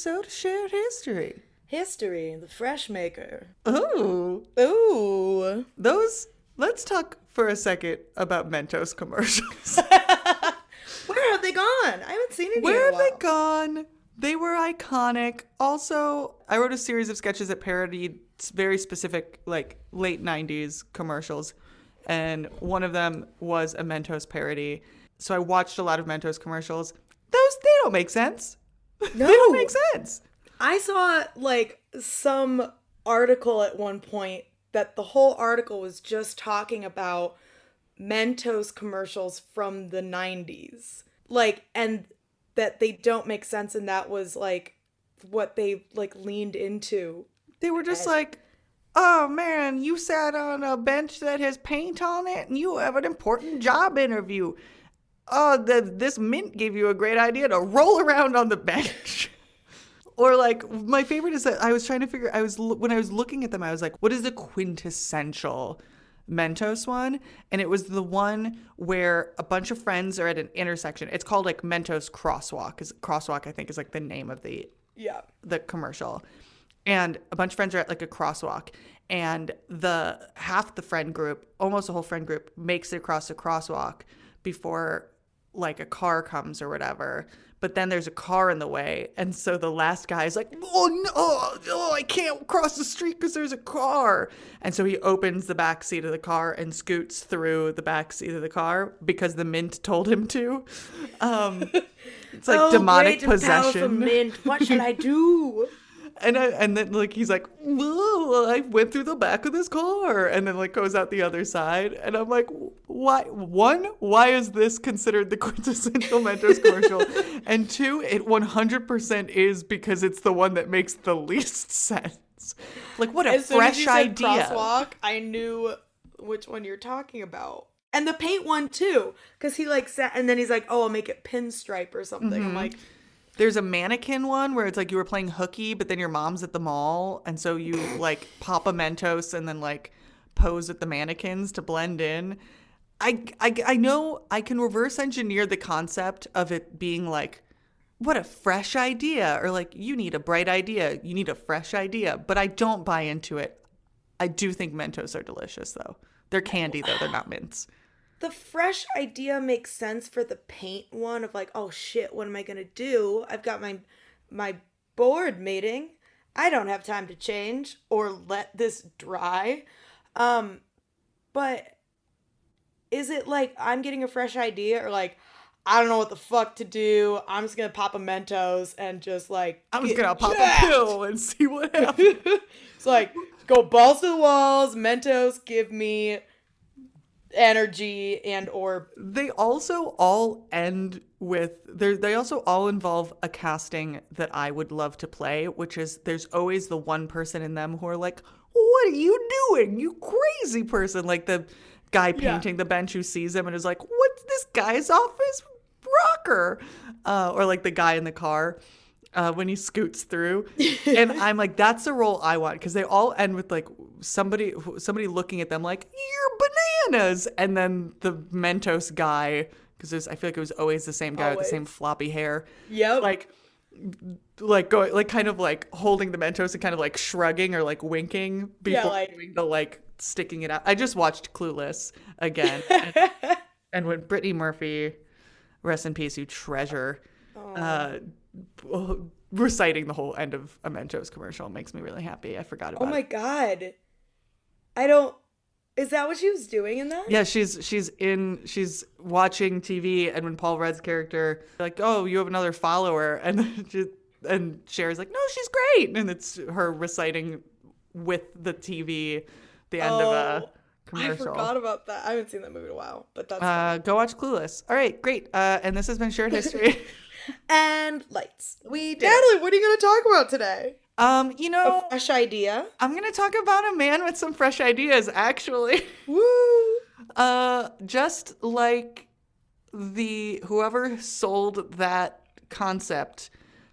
Episode of Shared History. History, the fresh maker. Ooh, Ooh. those. Let's talk for a second about Mentos commercials. Where have they gone? I haven't seen any. Where have they gone? They were iconic. Also, I wrote a series of sketches that parodied very specific, like late '90s commercials, and one of them was a Mentos parody. So I watched a lot of Mentos commercials. Those they don't make sense. they don't No. make sense. I saw like some article at one point that the whole article was just talking about Mentos commercials from the 90s. Like and that they don't make sense and that was like what they like leaned into. They were just like, oh man, you sat on a bench that has paint on it and you have an important job interview. Oh, the, this mint gave you a great idea to roll around on the bench. or like, my favorite is that I was trying to figure, I was, when I was looking at them, I was like, what is the quintessential Mentos one? And it was the one where a bunch of friends are at an intersection. It's called like Mentos Crosswalk. Is Crosswalk, I think, is like the name of the Yeah. the commercial and a bunch of friends are at like a crosswalk and the half the friend group almost the whole friend group makes it across the crosswalk before like a car comes or whatever but then there's a car in the way and so the last guy is like oh no oh, i can't cross the street because there's a car and so he opens the back seat of the car and scoots through the back seat of the car because the mint told him to um it's like oh, demonic great possession mint. What should I do? and I, and then like he's like, "Whoa, I went through the back of this car," and then like goes out the other side, and I'm like, why? One, why is this considered the quintessential Mentos commercial? and two, it 100% is because it's the one that makes the least sense. Like what a As fresh as you said idea! Crosswalk, I knew which one you're talking about. And the paint one too, because he like sat and then he's like, "Oh, I'll make it pinstripe or something." Mm-hmm. I'm like, There's a mannequin one where it's like you were playing hooky, but then your mom's at the mall, and so you like pop a Mentos and then like pose at the mannequins to blend in. I, I, I know I can reverse engineer the concept of it being like, what a fresh idea, or like, you need a bright idea, you need a fresh idea, but I don't buy into it. I do think Mentos are delicious though. They're candy though, they're not mints. The fresh idea makes sense for the paint one of like, "Oh shit, what am I gonna do? I've got my my board meeting. I don't have time to change or let this dry." Um, but is it like I'm getting a fresh idea or like? I don't know what the fuck to do. I'm just gonna pop a Mentos and just like I'm just gonna pop a pill and see what happens. It's like go balls to the walls. Mentos give me energy and or they also all end with they they also all involve a casting that I would love to play, which is there's always the one person in them who are like, "What are you doing? You crazy person!" Like the guy painting the bench who sees him and is like, "What's this guy's office rocker?" Uh, or like the guy in the car. Uh, when he scoots through, and I'm like, that's the role I want because they all end with like somebody somebody looking at them like you're bananas, and then the Mentos guy because I feel like it was always the same guy with the same floppy hair, Yep. like like going like kind of like holding the Mentos and kind of like shrugging or like winking Yeah, before like- doing the like sticking it out. I just watched Clueless again, and, and when Brittany Murphy, rest in peace, you treasure, uh, reciting the whole end of a Mentos commercial makes me really happy. I forgot about oh my it. god. I don't Is that what she was doing in that? Yeah, she's she's in she's watching TV, and when Paul Rudd's character like, oh, you have another follower, and she, and Cher's like, no, she's great, and it's her reciting with the TV the end of a Commercial. I forgot about that. I haven't seen that movie in a while, but that's Uh, go watch Clueless. All right, great. Uh, and this has been shared history. and lights. we did. Natalie, what are you going to talk about today? Um, you know, A fresh idea. I'm gonna talk about a man with some fresh ideas. Actually, Woo! uh, just like the whoever sold that concept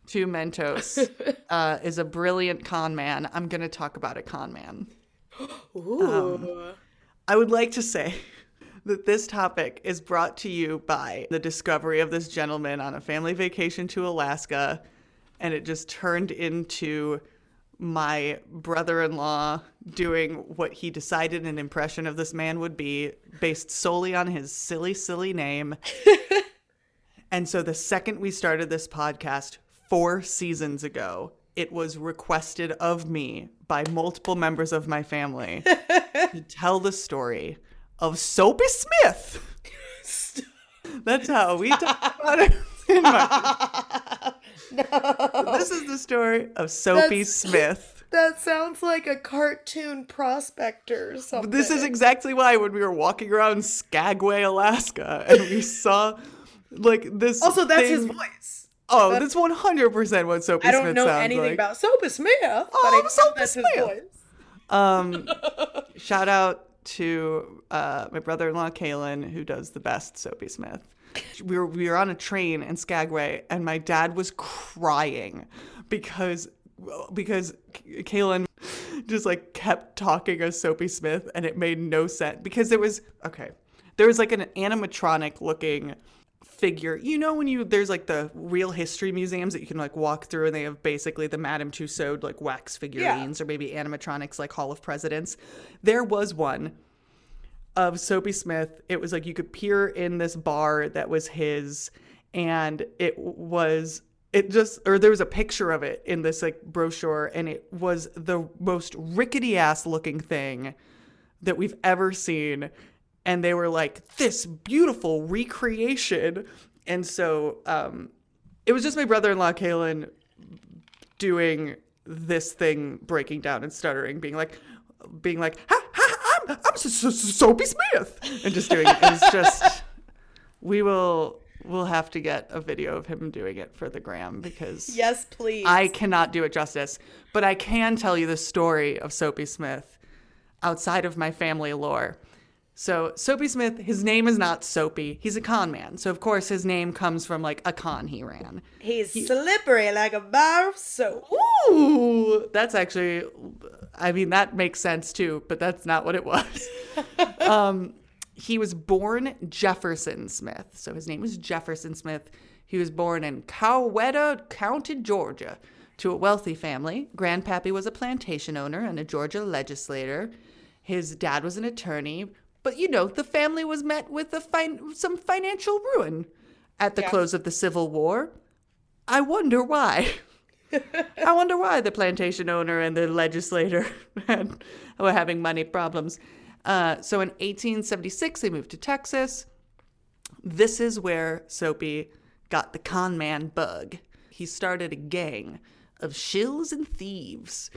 to Mentos uh, is a brilliant con man. I'm gonna talk about a con man. Ooh. I would like to say that this topic is brought to you by the discovery of this gentleman on a family vacation to Alaska, and it just turned into my brother in law doing what he decided an impression of this man would be based solely on his silly, silly name. and so the second we started this podcast four seasons ago, it was requested of me by multiple members of my family to tell the story of Soapy Smith. That's how we talk about it. in my- This is the story of Soapy That's- Smith. that sounds like a cartoon prospector or something. This is exactly why when we were walking around Skagway, Alaska, and we saw like this. also that's his voice. Oh, that's one hundred percent what Soapy Smith is. I don't Smith know anything like. about Soapy Smith, but Oh, I know Soapy that's his Smith. voice. Um, shout out to uh, my brother-in-law Kalen, who does the best Soapy Smith. We were we were on a train in Skagway, and my dad was crying because because Kalen just like kept talking as Soapy Smith, and it made no sense because there was okay, there was like an animatronic looking figure. You know when you there's like the real history museums that you can like walk through and they have basically the Madame Tussauds like wax figurines or maybe animatronics like Hall of Presidents. There was one of Soapy Smith. It was like you could peer in this bar that was his and it was it just or there was a picture of it in this like brochure and it was the most rickety ass looking thing that we've ever seen and they were like this beautiful recreation and so um it was just my brother-in-law Kalen doing this thing breaking down and stuttering being like being like ha, ha, I'm, I'm so, so, so- Soapy Smith and just doing it it's just we will we'll have to get a video of him doing it for the gram because Yes, please. I cannot do it justice, but I can tell you the story of Soapy Smith outside of my family lore. So, Soapy Smith, his name is not Soapy. He's a con man. So, of course, his name comes from like a con he ran. He's slippery like a bar of soap. Ooh, that's actually, I mean, that makes sense too, but that's not what it was. um, he was born Jefferson Smith. So, his name was Jefferson Smith. He was born in Coweta County, Georgia, to a wealthy family. Grandpappy was a plantation owner and a Georgia legislator. His dad was an attorney, but you know, the family was met with a fin- some financial ruin at the Yeah. close of the Civil War. I wonder why. I wonder why the plantation owner and the legislator had, were having money problems. Uh, so in 1876, they moved to Texas. This is where Soapy got the con man bug. He started a gang of shills and thieves.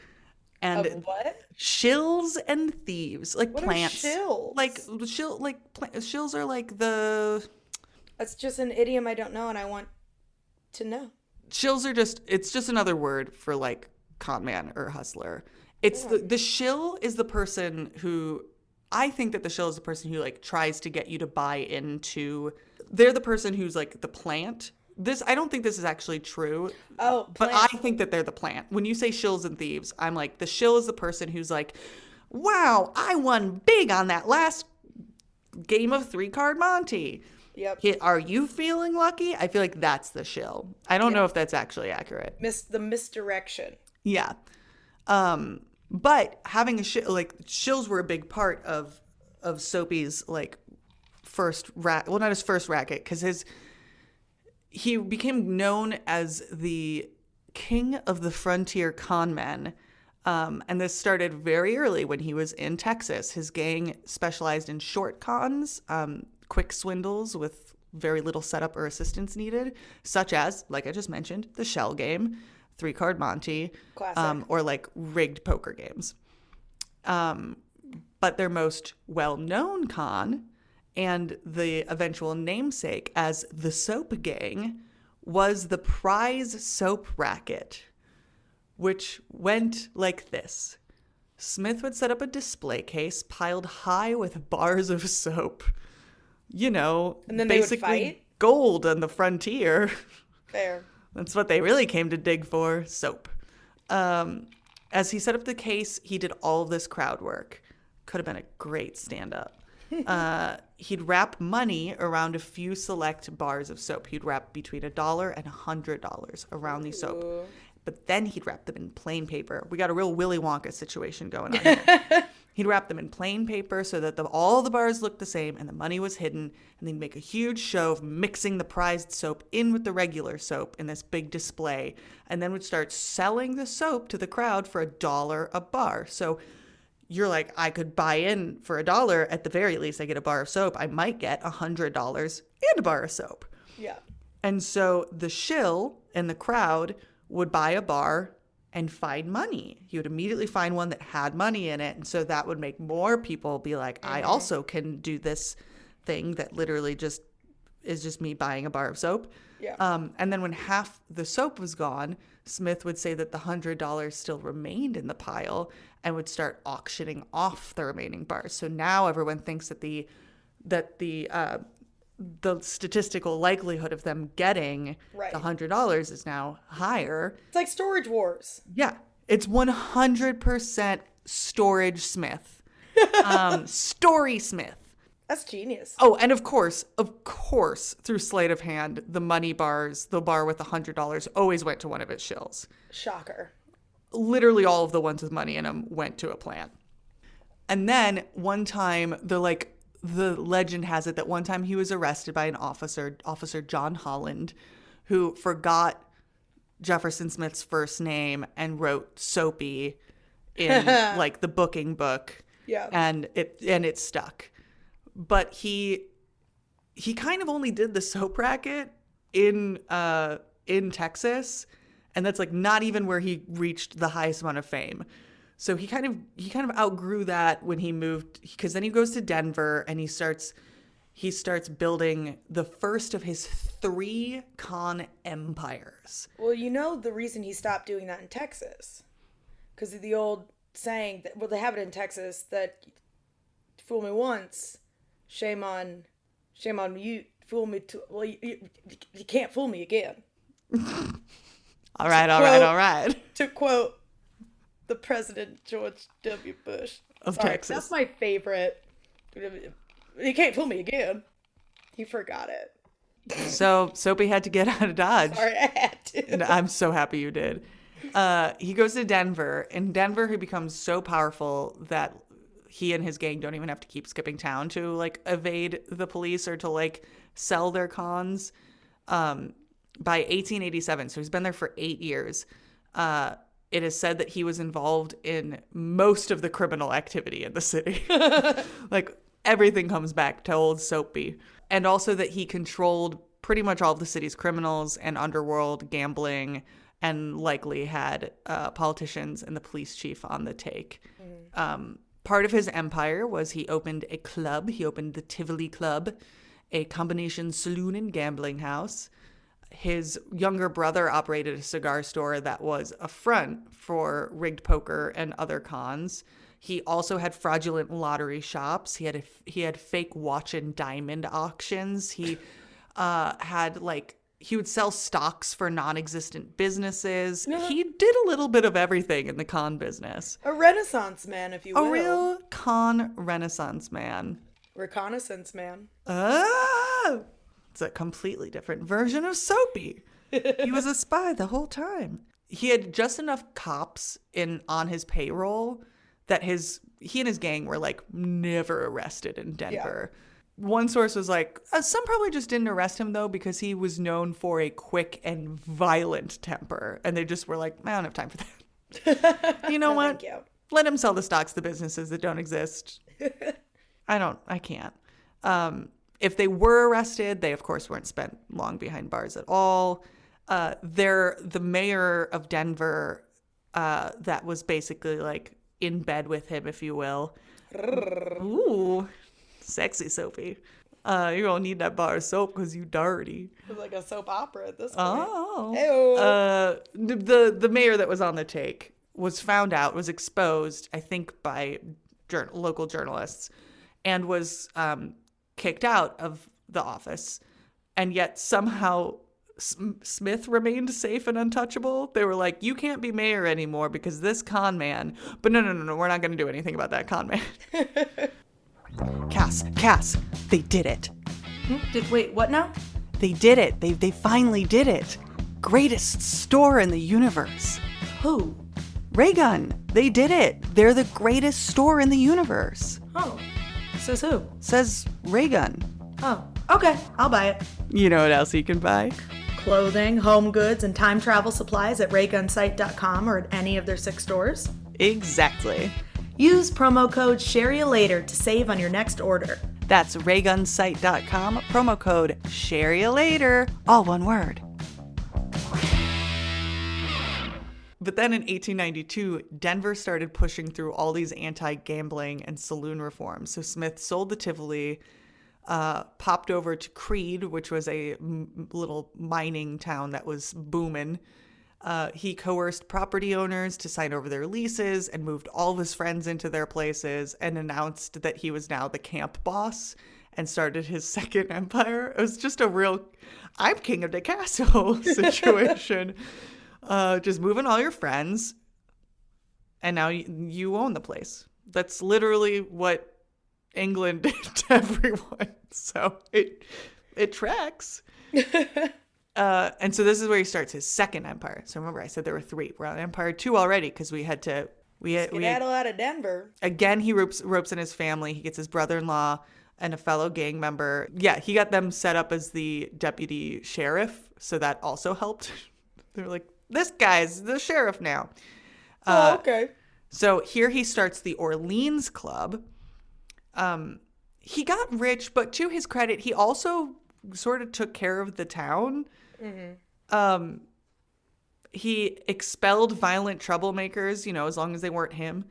And Of what? shills and thieves, like What are plants. shills? Like shill, like pla- shills are like the That's just an idiom I don't know, and I want to know. shills are just it's just another word for like con man or hustler. It's the the shill is the person who I think that the shill is the person who like tries to get you to buy into they're the person who's like the plant. This I don't think this is actually true. Oh, But. I think that they're the plant. When you say shills and thieves, I'm like the shill is the person who's like, "Wow, I won big on that last game of three card Monte." Yep. Are you feeling lucky? I feel like that's the shill. I don't know if that's actually accurate. Miss the misdirection. Yeah. Um, but having a shill, like shills were a big part of of Soapy's like first rat. Well, not his first racket, because his he became known as the king of the frontier con men. Um, and this started very early when he was in Texas. His gang specialized in short cons, um, quick swindles with very little setup or assistance needed, such as, like I just mentioned, the shell game, three card Monte, um, or like rigged poker games. Um, But their most well known con and the eventual namesake as the Soap Gang was the prize soap racket, which went like this. Smith would set up a display case piled high with bars of soap. You know, And then they would basically fight? gold on the frontier. Fair. That's what they really came to dig for soap. Um, as he set up the case, he did all of this crowd work. Could have been a great stand up. Uh, he'd wrap money around a few select bars of soap. He'd wrap between a dollar and a hundred dollars around the soap. But then he'd wrap them in plain paper. We got a real Willy Wonka situation going on here. He'd wrap them in plain paper so that the, all the bars looked the same and the money was hidden. And they'd make a huge show of mixing the prized soap in with the regular soap in this big display. And then would start selling the soap to the crowd for a dollar a bar. So you're like, I could buy in for a dollar. At the very least, I get a bar of soap. I might get a hundred dollars and a bar of soap. Yeah. And so the shill and the crowd would buy a bar and find money. He would immediately find one that had money in it. And so that would make more people be like, I mm-hmm. also can do this thing that literally just is just me buying a bar of soap. Yeah. Um, and then when half the soap was gone, Smith would say that the hundred dollars still remained in the pile and would start auctioning off the remaining bars. So now everyone thinks that the that the uh, the statistical likelihood of them getting Right. the hundred dollars is now higher. It's like Storage Wars. Yeah, it's one hundred percent storage Smith, um, story Smith. That's genius. Oh, and of course, of course, through sleight of hand, the money bars, the bar with the hundred dollars, always went to one of its shills. Shocker. Literally, all of the ones with money in them went to a plant. And then one time, the like the legend has it that one time he was arrested by an officer, Officer John Holland, who forgot Jefferson Smith's first name and wrote Soapy in like the booking book. Yeah. And it and it stuck. But he he kind of only did the soap racket in uh in Texas and that's like not even where he reached the highest amount of fame. So he kind of he kind of outgrew that when he moved because then he goes to Denver and he starts he starts building the first of his three con empires. Well, you know the reason he stopped doing that in Texas, because of the old saying that well they have it in Texas that fool me once, shame on, shame on you. Fool me to well you, you, you can't fool me again. All right, all right, Quote- all right. To quote the president George W. Bush Of Sorry, Texas. That's my favorite. You can't fool me again. He forgot it. So Soapy had to get out of Dodge. Sorry, I had to. And I'm so happy you did. Uh, he goes to Denver. In Denver, he becomes so powerful that he and his gang don't even have to keep skipping town to like evade the police or to like sell their cons. Um, by 1887, so he's been there for eight years. Uh, it is said that he was involved in most of the criminal activity in the city. like everything comes back to old Soapy. And also that he controlled pretty much all of the city's criminals and underworld gambling and likely had uh, politicians and the police chief on the take. Um, part of his empire was he opened a club. He opened the Tivoli Club, a combination saloon and gambling house his younger brother operated a cigar store that was a front for rigged poker and other cons. He also had fraudulent lottery shops. He had a, he had fake watch and diamond auctions. He uh, had like he would sell stocks for non-existent businesses. He did a little bit of everything in the con business. A renaissance man, if you will. A real con renaissance man. reconnaissance man. Oh, it's a completely different version of Soapy. he was a spy the whole time. He had just enough cops in on his payroll that his he and his gang were like never arrested in Denver. One source was like, uh, some probably just didn't arrest him though because he was known for a quick and violent temper, and they just were like, I don't have time for that. you know what? Thank you. let him sell the stocks to businesses that don't exist. I don't, I can't. Um, if they were arrested, they of course weren't spent long behind bars at all. Uh, they're the mayor of Denver, uh, that was basically like in bed with him, if you will. Ooh, sexy Sophie. Uh, you don't need that bar of soap because you dirty. It's like a soap opera at this point. Oh. Ew. Uh, the, the the mayor that was on the take was found out, was exposed, I think, by jour- local journalists, and was um, kicked out of the office. And yet somehow S- Smith remained safe and untouchable. They were like, "You can't be mayor anymore because this con man." But no, no, no, no. We're not going to do anything about that con man. Cass, Cass, they did it. Hmm? Did wait, what now? They did it. They they finally did it. Greatest store in the universe. Who? Raygun. They did it. They're the greatest store in the universe. Oh. Says who? Says Raygun. Oh. Okay, I'll buy it. You know what else you can buy? Clothing, home goods, and time travel supplies at raygunsite.com or at any of their six stores. Exactly. Use promo code SHAREYOULATER to save on your next order. That's raygunsite.com, promo code share later, all one word. But then in 1892, Denver started pushing through all these anti gambling and saloon reforms. So Smith sold the Tivoli, uh, popped over to Creede, which was a m- little mining town that was booming. Uh, he coerced property owners to sign over their leases and moved all of his friends into their places and announced that he was now the camp boss and started his second empire. It was just a real, I'm king of the castle situation. uh, just moving all your friends, and now you, you own the place. That's literally what England did to everyone. So it it tracks. Uh, and so this is where he starts his second empire. So remember, I said there were three. We're on Empire Two already because we had to. We had, we had, out of Denver. again. He ropes ropes in his family. He gets his brother-in-law and a fellow gang member. Yeah, he got them set up as the deputy sheriff, so that also helped. They're like, this guy's the sheriff now. oh, okay. So here he starts the Orleans Club. Um, he got rich, but to his credit, he also sort of took care of the town. Um, he expelled violent troublemakers, you know, as long as they weren't him,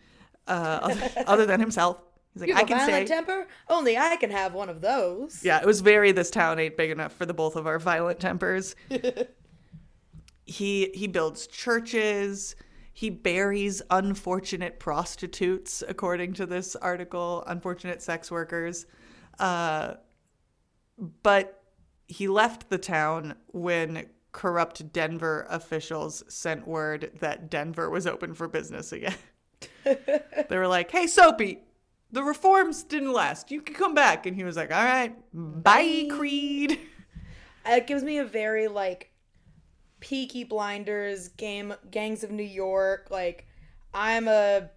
uh, other, other than himself. He's like, You I have a can violent say, temper? Only I can have one of those. yeah, it was very. This town ain't big enough for the both of our violent tempers. he he builds churches. He buries unfortunate prostitutes, according to this article, unfortunate sex workers. Uh, but he left the town when corrupt Denver officials sent word that Denver was open for business again. they were like, "Hey, Soapy, the reforms didn't last. You can come back." And he was like, "All right, bye, Creede." Uh, it gives me a very like Peaky Blinders game, Gangs of New York. Like I'm a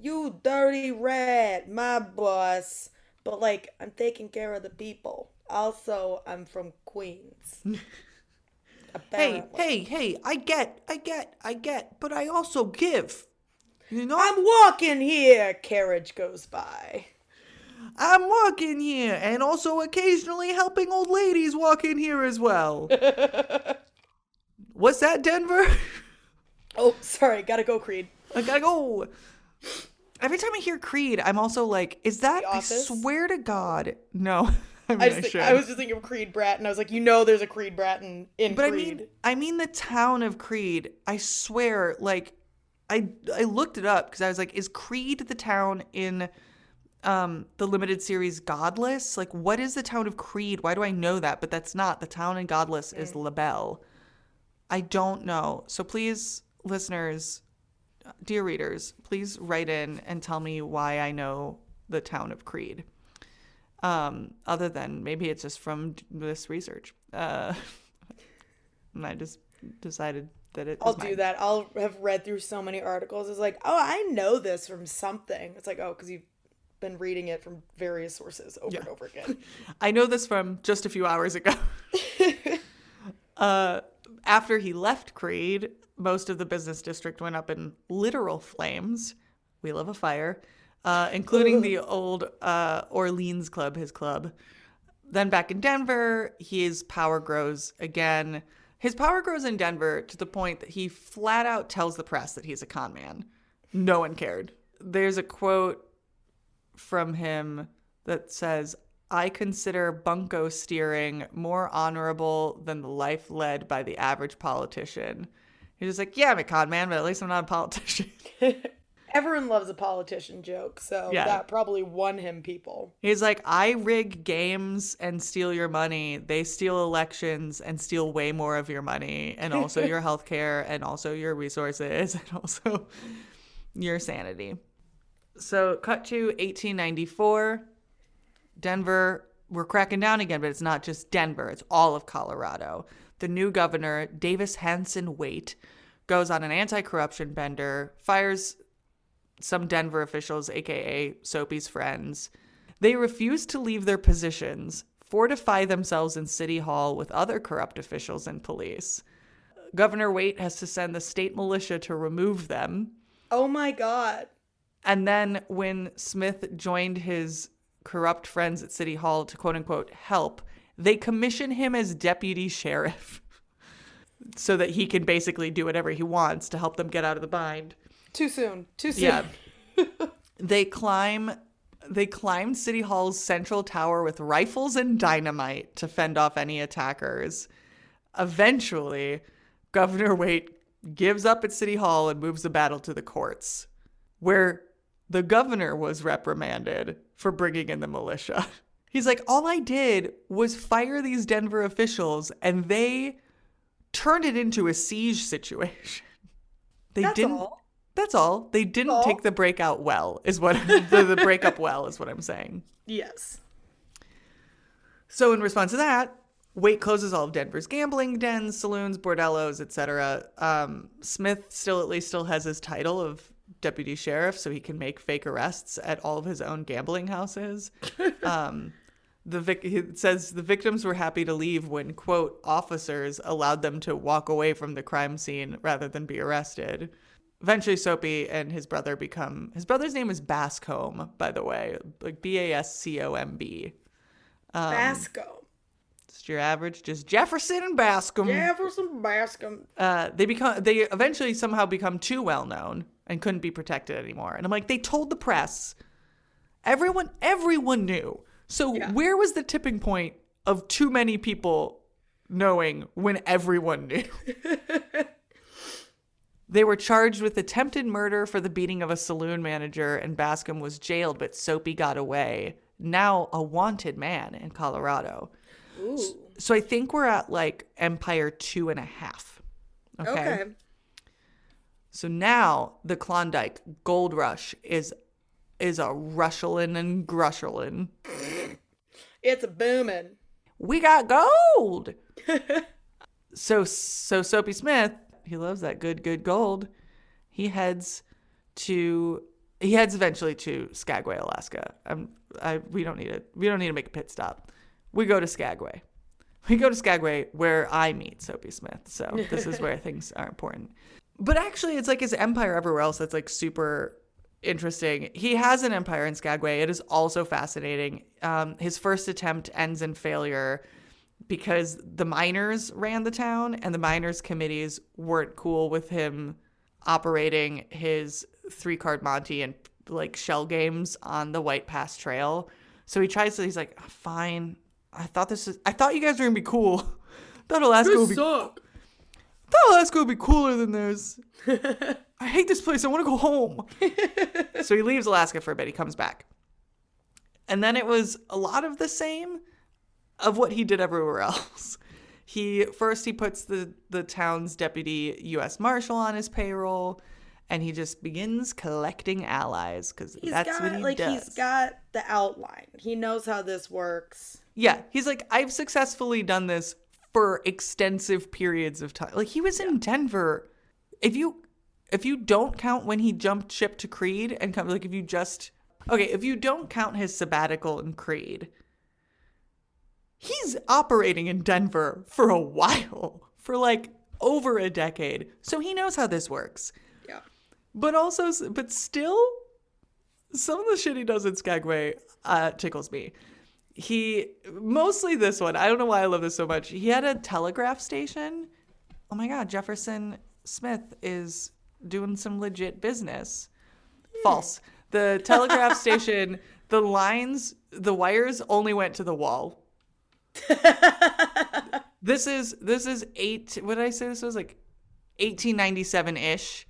you dirty rat, my boss. But like I'm taking care of the people. Also, I'm from Queens. Hey, hey, hey! I get, I get, I get, but I also give. You know, I'm walking here. Carriage goes by. I'm walking here, and also occasionally helping old ladies walk in here as well. What's that, Denver? Oh, sorry. Gotta go, Creede. I gotta go. Every time I hear Creede, I'm also like, is that? I swear to God, no. I mean, I, I, just think. I was just thinking of Creed Bratton. I was like, you know, there's a Creed Bratton in but I Creed. mean, I mean the town of Creede. I swear, like, I I looked it up because I was like, is Creede the town in um the limited series Godless? Like, what is the town of Creede? Why do I know that? But that's not the town in Godless is LaBelle. I don't know. So please, listeners, dear readers, please write in and tell me why I know the town of Creede. Um, other than maybe it's just from this research. Uh, and I just decided that it. I'll do mine. that. I'll have read through so many articles. It's like, oh, I know this from something. It's like, oh, because you've been reading it from various sources over and over again. I know this from just a few hours ago. uh, after he left Creede, most of the business district went up in literal flames. We love a fire, uh, including the old uh, Orleans Club, his club. Then back in Denver, his power grows again. His power grows in Denver to the point that he flat out tells the press that he's a con man. No one cared. There's a quote from him that says, I consider bunco steering more honorable than the life led by the average politician. He's just like, yeah, I'm a con man, but at least I'm not a politician. Everyone loves a politician joke, so Yeah. that probably won him people. He's like, I rig games and steal your money. They steal elections and steal way more of your money, and also your health care, and also your resources, and also your sanity. So, cut to 1894. Denver, we're cracking down again, but it's not just Denver, it's all of Colorado. The new governor, Davis Hanson Waite, goes on an anti corruption bender, fires some Denver officials, aka Soapy's friends. They refuse to leave their positions, fortify themselves in City Hall with other corrupt officials and police. Governor Waite has to send the state militia to remove them. Oh my god. And then when Smith joined his corrupt friends at City Hall to quote unquote help, they commission him as deputy sheriff so that he can basically do whatever he wants to help them get out of the bind. Too soon. Too soon. Yeah. they climb they climbed City Hall's central tower with rifles and dynamite to fend off any attackers. Eventually, Governor Waite gives up at City Hall and moves the battle to the courts, where the governor was reprimanded for bringing in the militia. He's like, All I did was fire these Denver officials, and they turned it into a siege situation. They That's didn't. all. That's all. They didn't all. take the breakout well, is what the, the breakup well is what I'm saying. Yes. So in response to that, Waite closes all of Denver's gambling dens, saloons, bordellos, etc. Um, Smith still at least still has his title of deputy sheriff, so he can make fake arrests at all of his own gambling houses. um, the vic- it says the victims were happy to leave when quote officers allowed them to walk away from the crime scene rather than be arrested. Eventually, Soapy and his brother become. His brother's name is Bascomb, by the way, like B A S C O M B. Um, Basco. Just your average, just Jefferson and Bascomb. Jefferson Bascomb. Uh, they become they eventually somehow become too well known and couldn't be protected anymore. And I'm like, they told the press. Everyone everyone knew. So Yeah. where was the tipping point of too many people knowing when everyone knew? They were charged with attempted murder for the beating of a saloon manager, and Bascomb was jailed, but Soapy got away. Now a wanted man in Colorado. Ooh. So I think we're at like Empire two and a half. Okay. Okay. So now the Klondike Gold Rush is is a rushlin' and grushlin'. It's a booming. We got gold. so so Soapy Smith, he loves that good good gold. He heads to he heads eventually to Skagway, Alaska. Um, I we don't need to we don't need to make a pit stop. We go to Skagway. We go to Skagway where I meet Soapy Smith. So this is where things are important. But actually, it's like his empire everywhere else that's like super interesting. He has an empire in Skagway. It is also fascinating. Um, his first attempt ends in failure because the miners ran the town and the miners committees weren't cool with him operating his three card Monte and like shell games on the White Pass Trail. So he tries to, he's like, ah, fine. I thought this is, I thought you guys were gonna be cool. thought Alaska would be suck. thought Alaska would be cooler than this. I hate this place. I want to go home. so he leaves Alaska for a bit. He comes back. And then it was a lot of the same of what he did everywhere else. He first he puts the the town's deputy US marshal on his payroll and he just begins collecting allies He's that's got what he like does. he's got the outline. He knows how this works. Yeah, he's like, I've successfully done this for extensive periods of time. Like he was in Denver. If you if you don't count when he jumped ship to Creede and come like if you just okay, if you don't count his sabbatical in Creede, he's operating in Denver for a while, for like over a decade. So he knows how this works. Yeah. But also, but still, some of the shit he does in Skagway uh, tickles me. He mostly this one. I don't know why I love this so much. He had a telegraph station. Oh my god, Jefferson Smith is doing some legit business. False. The telegraph station The lines, the wires only went to the wall. this is this is eight. What did I say? This was like 1897 ish,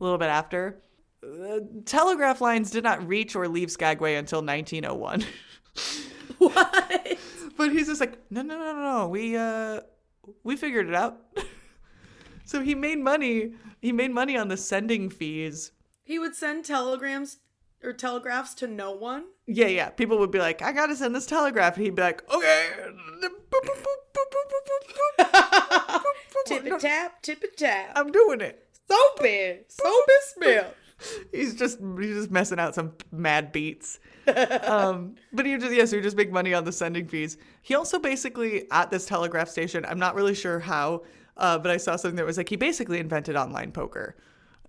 a little bit after. Uh, telegraph lines did not reach or leave Skagway until 1901. What? But he's just like, no, no, no, no, no. We uh, we figured it out. so he made money. He made money on the sending fees. He would send telegrams or telegraphs to no one. Yeah, yeah. People would be like, I gotta send this telegraph, and he'd be like, okay. Tip and tap, tip and tap. I'm doing it. Soapy, Soapy Smith. He's just he's just messing out some mad beats. um, but he just yes, he just make money on the sending fees. He also basically at this telegraph station. I'm not really sure how, uh, but I saw something that was like he basically invented online poker.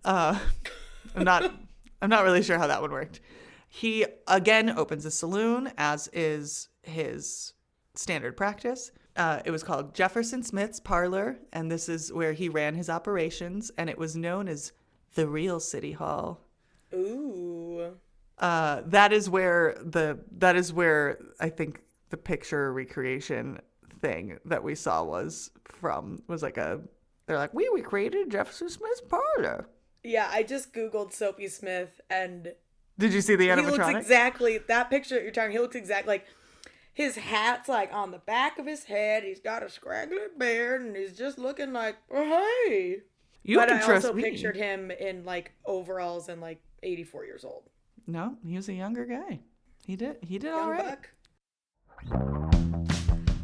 Uh, I'm not I'm not really sure how that one worked. He again opens a saloon, as is his standard practice. Uh, it was called Jefferson Smith's Parlor, and this is where he ran his operations, and it was known as the real City Hall. Ooh. Uh, that is where the that is where I think the picture recreation thing that we saw was from was like a they're like we recreated Jefferson Smith's parlor. Yeah, I just googled Soapy Smith and Did you see the animatronic? he looks exactly that picture that you're talking. He looks exactly like his hat's like on the back of his head. He's got a scraggly beard, and he's just looking like, oh, hey. you but have I trust also me. pictured him in like overalls and like 84 years old. No, he was a younger guy. He did he did all Young right. buck.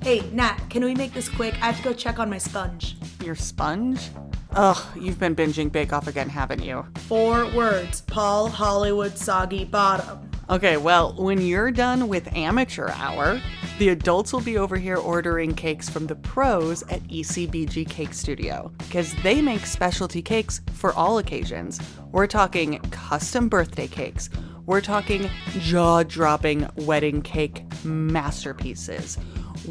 Hey, Nat, can we make this quick? I have to go check on my sponge. Your sponge? Ugh, you've been binging Bake Off again, haven't you? Four words Paul Hollywood Soggy Bottom. Okay, well, when you're done with amateur hour, the adults will be over here ordering cakes from the pros at ECBG Cake Studio because they make specialty cakes for all occasions. We're talking custom birthday cakes. We're talking jaw dropping wedding cake masterpieces.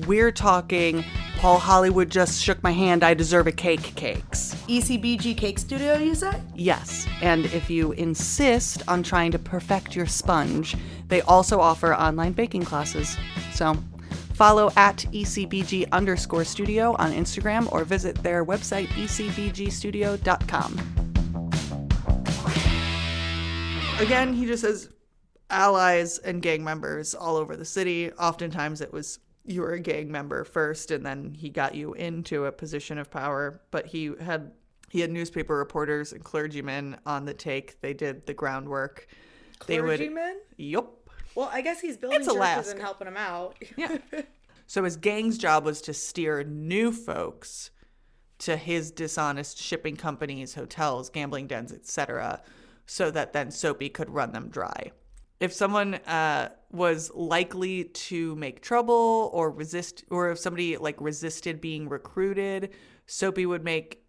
We're talking Paul Hollywood just shook my hand, I deserve a cake cakes. ECBG Cake Studio, you say? Yes, and if you insist on trying to perfect your sponge, they also offer online baking classes. So follow at ECBG underscore studio on Instagram or visit their website, ecbgstudio.com. Again, he just says allies and gang members all over the city. Oftentimes it was you were a gang member first and then he got you into a position of power, but he had he had newspaper reporters and clergymen on the take. They did the groundwork. They would? Yup. Well, I guess he's building It's churches Alaska. and helping them out. Yeah. so his gang's job was to steer new folks to his dishonest shipping companies, hotels, gambling dens, etc., so that then Soapy could run them dry. If someone uh, was likely to make trouble or resist, or if somebody like resisted being recruited, Soapy would make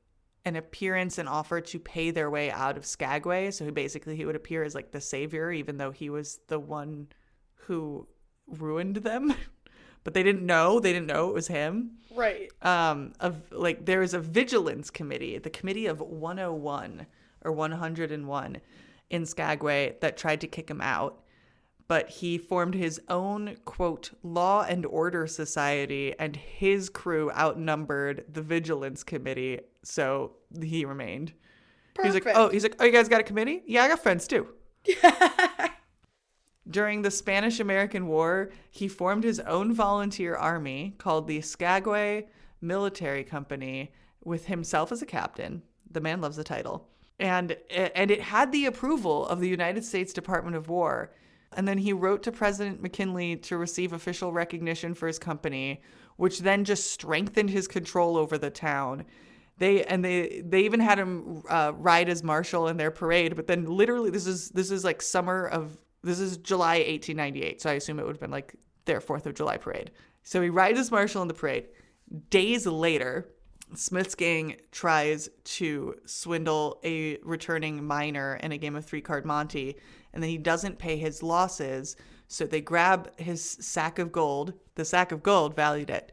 an appearance and offer to pay their way out of Skagway. So he basically he would appear as like the savior, even though he was the one who ruined them. but they didn't know. They didn't know it was him Right. um of like there was a vigilance committee the committee of 101 or 101 in skagway that tried to kick him out but he formed his own quote law and order society and his crew outnumbered the vigilance committee so he remained he's like oh he's like oh you guys got a committee yeah i got friends too during the Spanish American War, he formed his own volunteer army called the Skagway Military Company with himself as a captain. The man loves the title. And and it had the approval of the United States Department of War. And then he wrote to President McKinley to receive official recognition for his company, which then just strengthened his control over the town. They and they they even had him uh, ride as marshal in their parade. But then literally, this is this is like summer of this is July 1898, so I assume it would have been like their Fourth of July parade. So he rides as marshal in the parade. Days later, Smith's gang tries to swindle a returning miner in a game of three card Monte, and then he doesn't pay his losses. So they grab his sack of gold. The sack of gold valued at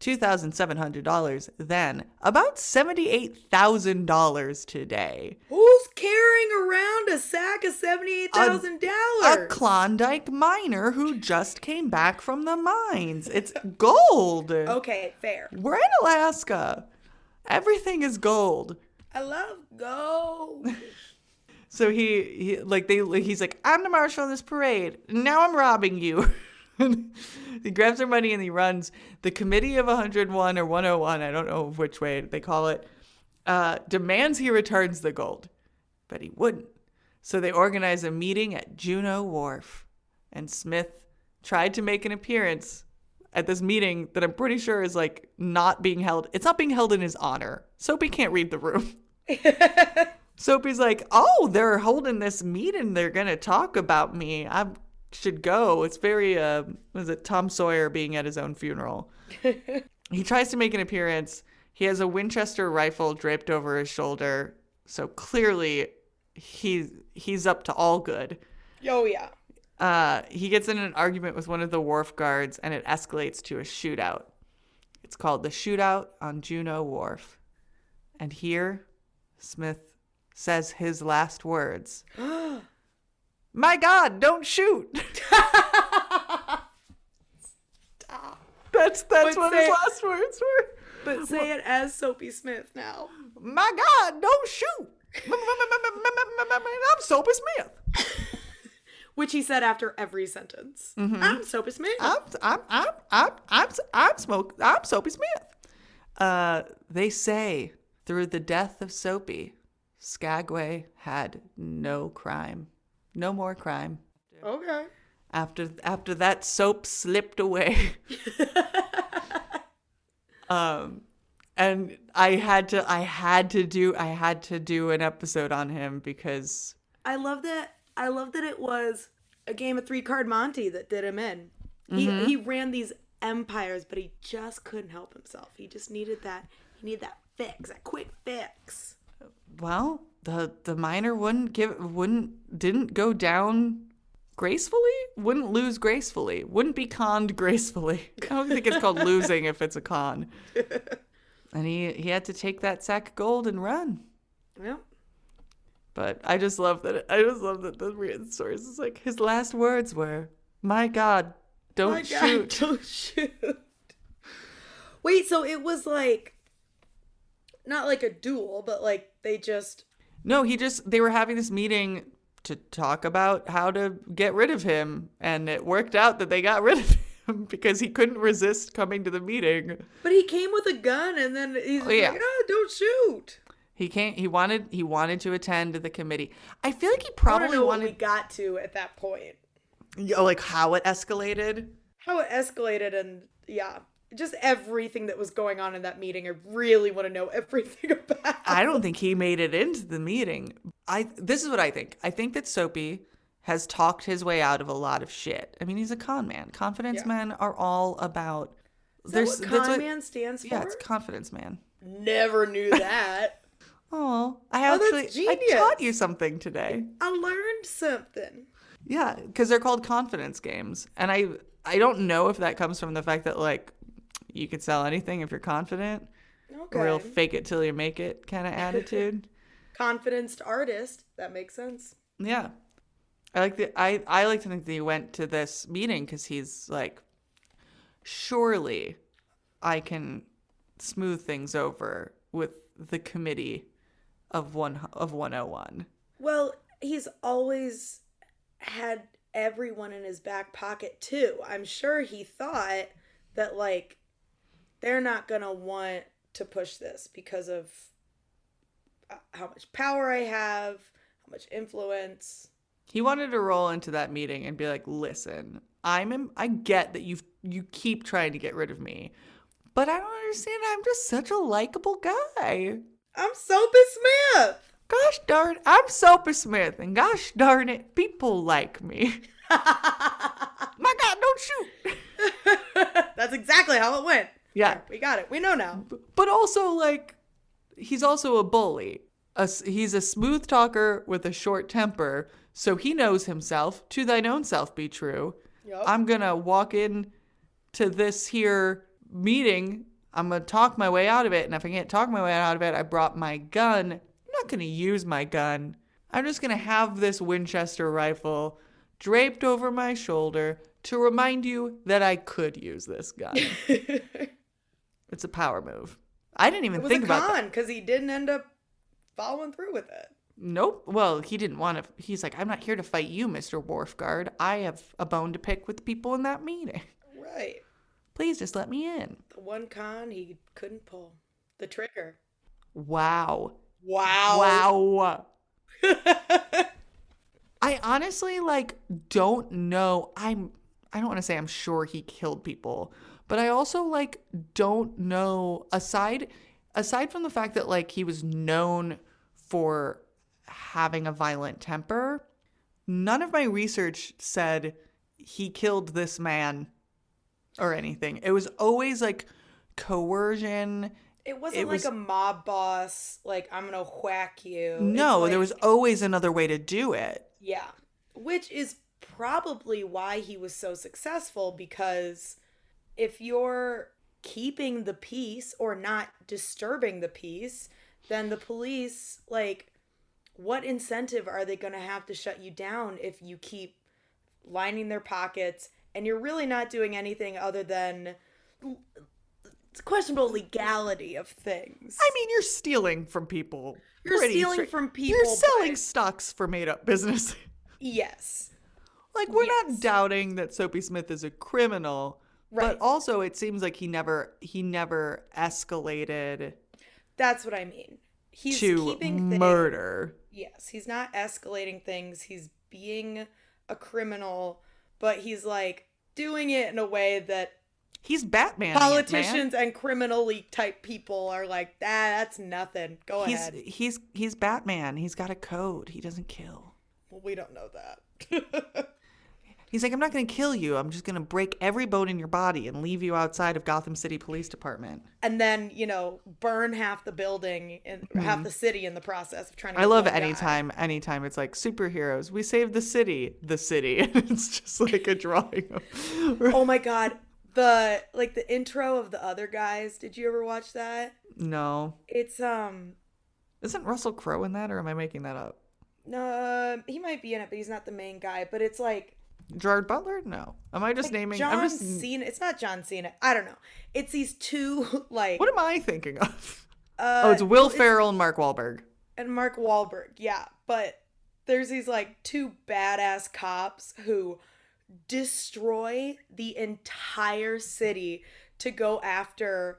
$2,700 then, about $78,000 today. Who's carrying around a sack of $78,000? A dollars? Klondike miner who just came back from the mines. It's gold. Okay, fair. We're in Alaska. Everything is gold. I love gold. So he, he like they he's like I'm the marshal of this parade. Now I'm robbing you. he grabs their money and he runs. The committee of 101 or 101, I don't know which way they call it, uh, demands he returns the gold, but he wouldn't. So they organize a meeting at Juneau Wharf, and Smith tried to make an appearance at this meeting that I'm pretty sure is like not being held. It's not being held in his honor. Soapy can't read the room. Soapy's like, oh, they're holding this meeting. They're gonna talk about me. I should go. It's very, uh, was it Tom Sawyer being at his own funeral? he tries to make an appearance. He has a Winchester rifle draped over his shoulder, so clearly he's he's up to all good. oh yeah. Uh, he gets in an argument with one of the wharf guards, and it escalates to a shootout. It's called the Shootout on Juneau Wharf. And here, Smith says his last words. My God, don't shoot! That's that's But what say- his last words were. But say it as Soapy Smith now. My God, don't shoot! I'm Soapy Smith. Which he said after every sentence. I'm Soapy Smith. I'm I'm I'm I'm I'm I'm smoke I'm Soapy Smith. Uh, they say through the death of Soapy, Skagway had no crime, no more crime. okay. After after that soap slipped away. um, and I had to I had to do I had to do an episode on him because I love that. I love that it was a game of three card Monte that did him in. He he ran these empires, but he just couldn't help himself. He just needed that. He needed that fix, that quick fix. Well the the miner wouldn't give wouldn't didn't go down gracefully? Wouldn't lose gracefully. Wouldn't be conned gracefully. I don't think it's called losing if it's a con. And he he had to take that sack of gold and run. Yep. but i just love that i just love that the source is like his last words were my god don't My God, shoot. Don't shoot. Wait, so it was like not like a duel, but like they just No, he just they were having this meeting to talk about how to get rid of him and it worked out that they got rid of him because he couldn't resist coming to the meeting. But he came with a gun and then he's Oh, yeah. like, oh, don't shoot. He can't he wanted he wanted to attend the committee. I feel like he probably what we got to at that point. oh, like how it escalated. How it escalated and yeah, just everything that was going on in that meeting. I really want to know everything about. I don't think he made it into the meeting. I this is what I think. I think that Soapy has talked his way out of a lot of shit. I mean, he's a con man. Confidence Yeah. men are all about Is that what that's con what- man stands for? Yeah, it's confidence man. Never knew that. Oh, I Oh, actually that's I taught you something today. I learned something. Yeah, because they're called confidence games, and I I don't know if that comes from the fact that like you can sell anything if you're confident, Okay. real fake it till you make it kind of attitude. Confidenced artist. That makes sense. yeah, I like the I I like to think that he went to this meeting because he's like, surely I can smooth things over with the committee of one of 101. Well, he's always had everyone in his back pocket too. I'm sure he thought that like they're not going to want to push this because of uh, how much power I have, how much influence. He wanted to roll into that meeting and be like, "Listen, I'm in, I get that you you keep trying to get rid of me, but I don't understand. I'm just such a likable guy. I'm Soapy Smith. Gosh darn, I'm Soapy Smith, and gosh darn it, people like me. My God, don't shoot. That's exactly how it went. Yeah, We got it. We know now. but also like, he's also a bully. A he's a smooth talker with a short temper, so he knows himself. To thine own self be true. Yup. I'm gonna walk in to this here meeting I'm gonna talk my way out of it, and if I can't talk my way out of it, I brought my gun. I'm not gonna use my gun. I'm just gonna have this Winchester rifle draped over my shoulder to remind you that I could use this gun. it's a power move. I didn't even It was think a about that. con because he didn't end up following through with it. Nope. Well, he didn't want to. He's like, I'm not here to fight you, Mr. Wharfguard. I have a bone to pick with the people in that meeting. Right. Please just let me in. The one con he couldn't pull. The trigger. Wow. Wow. Wow. I honestly like don't know. I'm I don't want to say I'm sure he killed people, but I also like don't know aside aside from the fact that like he was known for having a violent temper, none of my research said he killed this man or anything. It was always like coercion. It wasn't It like was- a mob boss, like, I'm going to whack you. No, there was always another way to do it. Yeah. Which is probably why he was so successful because if you're keeping the peace or not disturbing the peace, then the police, like, what incentive are they going to have to shut you down if you keep lining their pockets and you're really not doing anything other than questionable legality of things? I mean, you're stealing from people. You're stealing straight- from people. You're selling but- stocks for made up business. yes. like, we're Yes. not doubting that Soapy Smith is a criminal. Right. But also, it seems like he never he never escalated That's what I mean. He's to keeping things murder. Yes, he's not escalating things. He's being a criminal, but he's like doing it in a way that He's Batman. politicians and criminally type people are like, ah, that's nothing. Go He's ahead. he's he's Batman. He's got a code. He doesn't kill. Well, we don't know that. He's like, I'm not going to kill you. I'm just going to break every bone in your body and leave you outside of Gotham City Police Department. and then, you know, burn half the building and half the city in the process of trying to Mm-hmm. I love one guy. anytime, anytime it's like superheroes. We saved the city, the city. And it's just like a drawing of. Oh my god. The like the intro of the other guys. Did you ever watch that? No, It's um isn't Russell Crowe in that, or am I making that up? no, he might be in it, but he's not the main guy. But it's like Gerard Butler? No. Am I just naming? John I'm just. Cena. It's not John Cena. I don't know. It's these two like What am I thinking of? uh, oh, it's Will well, Ferrell and Mark Wahlberg. and Mark Wahlberg. Yeah, but there's these like two badass cops who destroy the entire city to go after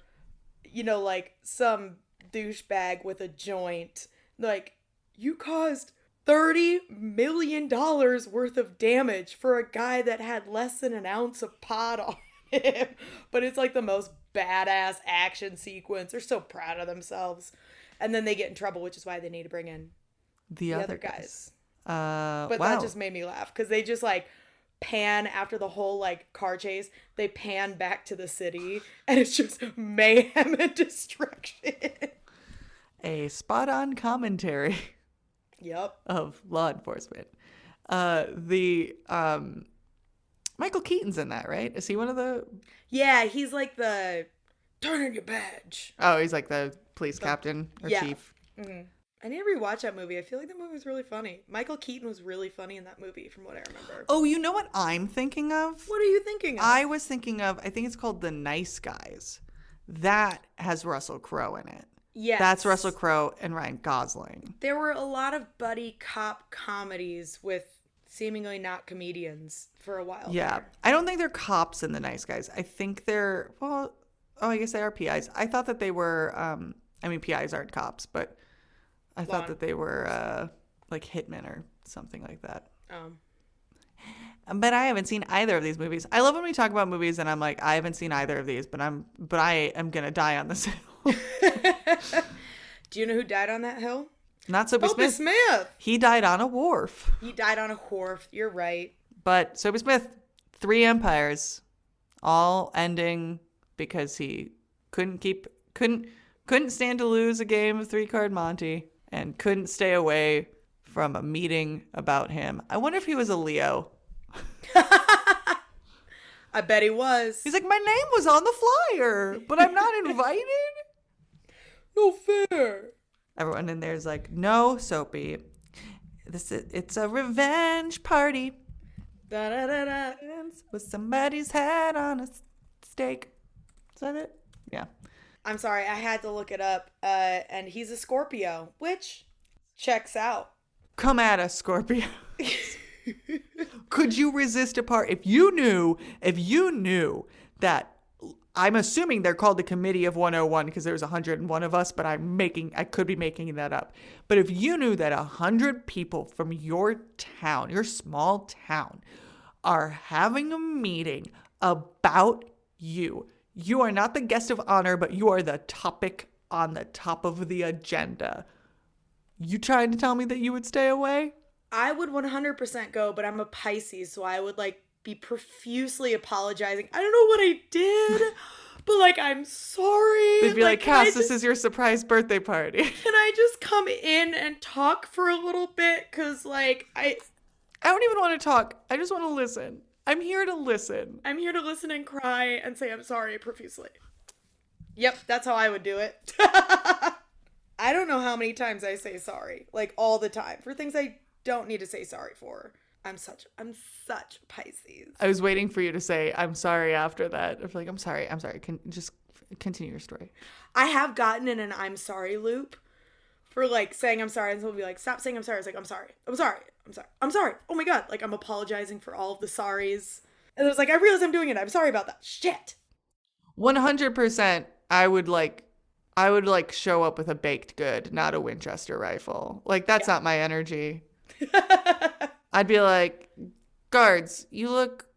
you know like some douchebag with a joint. Like you caused 30 million dollars worth of damage for a guy that had less than an ounce of pot on him. But it's like the most badass action sequence. They're so proud of themselves. And then they get in trouble, which is why they need to bring in The, the other other guys. Uh, But wow. that just made me laugh because they just like pan after the whole like car chase. They pan back to the city and it's just mayhem and destruction. a spot on commentary yep. of law enforcement. Uh, the um, Michael Keaton's in that, right? Is he one of the? Yeah, he's like the turn in your badge. Oh, he's like the police captain or yeah. chief. I need to rewatch that movie. I feel like the movie was really funny. Michael Keaton was really funny in that movie, from what I remember. Oh, you know what I'm thinking of? What are you thinking of? I was thinking of. I think it's called The Nice Guys. That has Russell Crowe in it. Yes. That's Russell Crowe and Ryan Gosling. There were a lot of buddy cop comedies with seemingly not comedians for a while. Yeah, there. I don't think they're cops in The Nice Guys. I think they're well. Oh, I guess they are PIs. I thought that they were. Um, I mean, PIs aren't cops, but I Law thought that they were uh, like hitmen or something like that. Um, But I haven't seen either of these movies. I love when we talk about movies and I'm like, I haven't seen either of these, but I'm but I am gonna die on this hill. do you know who died on that hill? Not Soapy Smith. Smith. He died on a wharf. He died on a wharf. You're right. But Soapy Smith, three empires, all ending because he couldn't keep couldn't couldn't stand to lose a game of three card Monte and couldn't stay away from a meeting about him. I wonder if he was a Leo. I bet he was. He's like, my name was on the flyer, but I'm not invited. No fair. Everyone in there is like, no, Soapy. This is, it's a revenge party Da, da, da, da. with somebody's head on a stake. Is that it? Yeah. I'm sorry, I had to look it up. Uh, and he's a Scorpio, which checks out. Come at us, Scorpio. Could you resist a part if you knew if you knew that I'm assuming they're called the committee of 101 because there's 101 of us, but I'm making I could be making that up. But if you knew that 100 people from your town, your small town, are having a meeting about you, you are not the guest of honor, but you are the topic on the top of the agenda. You trying to tell me that you would stay away? I would 100% go, but I'm a Pisces, so I would like be profusely apologizing. I don't know what I did, but like I'm sorry. They'd be like, I Cass, this just- is your surprise birthday party. Can I just come in and talk for a little bit? Cause like I I don't even want to talk. I just want to listen. I'm here to listen. I'm here to listen and cry and say I'm sorry profusely. Yep, that's how I would do it. I don't know how many times I say sorry, like all the time, for things I don't need to say sorry for. I'm such I'm such Pisces. I was waiting for you to say, I'm sorry after that. I feel like, I'm sorry. I'm sorry. Can just continue your story. I have gotten in an I'm sorry loop for like saying I'm sorry, and someone will be like, "Stop saying I'm sorry." It's like I'm sorry, I'm sorry, I'm sorry, I'm sorry. Oh my god, like I'm apologizing for all of the sorries, and it's like I realize I'm doing it. I'm sorry about that. Shit. 100% I would like I would like show up with a baked good, not a Winchester rifle. Like that's not my energy. I'd be like, "Guards, you look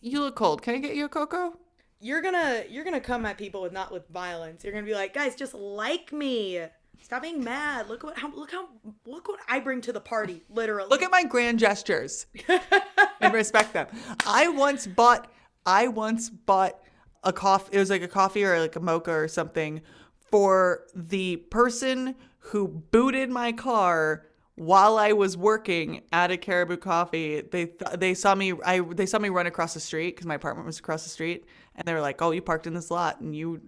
you look cold. Can I get you a cocoa?" you're gonna you're gonna come at people with not with violence. You're gonna be like, guys, just like me. Stop being mad. Look what how look how look what I bring to the party. Literally. Look at my grand gestures and respect them. I once bought I once bought a coffee it was like a coffee or like a mocha or something for the person who booted my car while I was working at a Caribou Coffee. They th- they saw me I they saw me run across the street cuz my apartment was across the street and they were like, "Oh, you parked in this lot and you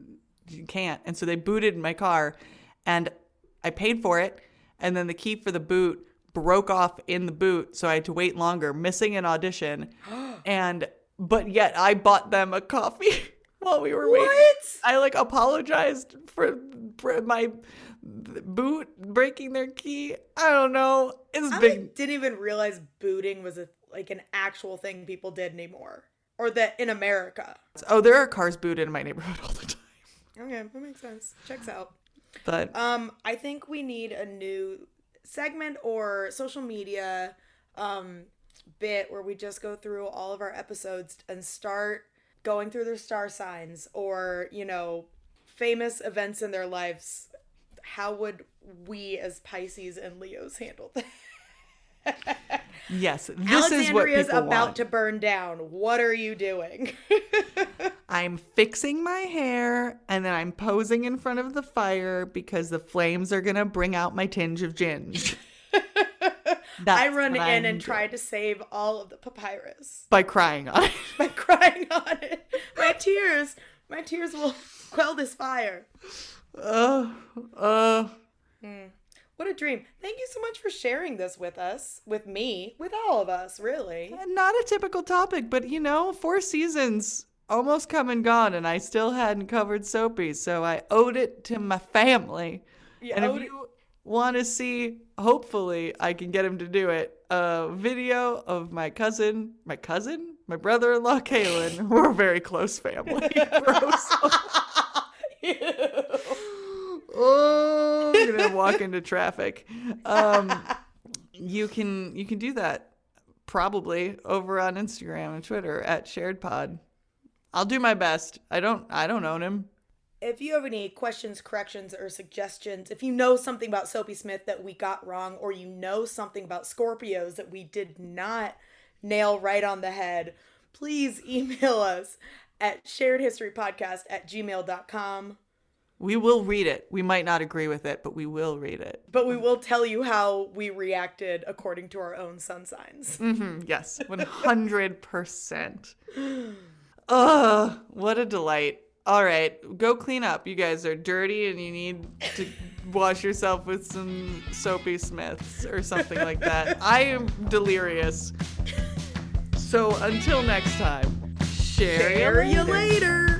you can't." And so they booted my car and I paid for it and then the key for the boot broke off in the boot so I had to wait longer, missing an audition. and but yet I bought them a coffee while we were waiting. What? I like apologized for, for my boot breaking their key. I don't know. It's I big. didn't even realize booting was a like an actual thing people did anymore, or that in America. Oh, there are cars booted in my neighborhood all the time. Okay, that makes sense. Checks out. But Um, I think we need a new segment or social media um bit where we just go through all of our episodes and start going through their star signs or, you know, famous events in their lives. How would we as Pisces and Leos handle that? yes, this is what people about want. to burn down. What are you doing? I'm fixing my hair and then I'm posing in front of the fire because the flames are gonna bring out my tinge of ginge. I run in I'm and try to save all of the papyrus. by crying on it. by crying on it. My tears, my tears will quell this fire. Uh, uh, What a dream. Thank you so much for sharing this with us, with me, with all of us, really. not a typical topic, but you know, four seasons almost come and gone, and I still hadn't covered Soapy, so I owed it to my family. You and if you want to see, hopefully, I can get him to do it. A video of my cousin, my cousin, my brother-in-law, Kaylin. We're a very close family. Oh, I'm gonna walk into traffic. Um, you can you can do that probably over on Instagram and Twitter at Shared Pod. I'll do my best. I don't I don't own him. If you have any questions, corrections, or suggestions, if you know something about Soapy Smith that we got wrong, or you know something about Scorpios that we did not nail right on the head, please email us at sharedhistorypodcast at gmail.com. We will read it. We might not agree with it, but we will read it. But we will tell you how we reacted according to our own sun signs. Mhm, yes, one hundred percent. Ugh, what a delight. All right, go clean up. You guys are dirty and you need to wash yourself with some soapy Smiths or something like that. I am delirious. So until next time, share, Share you later.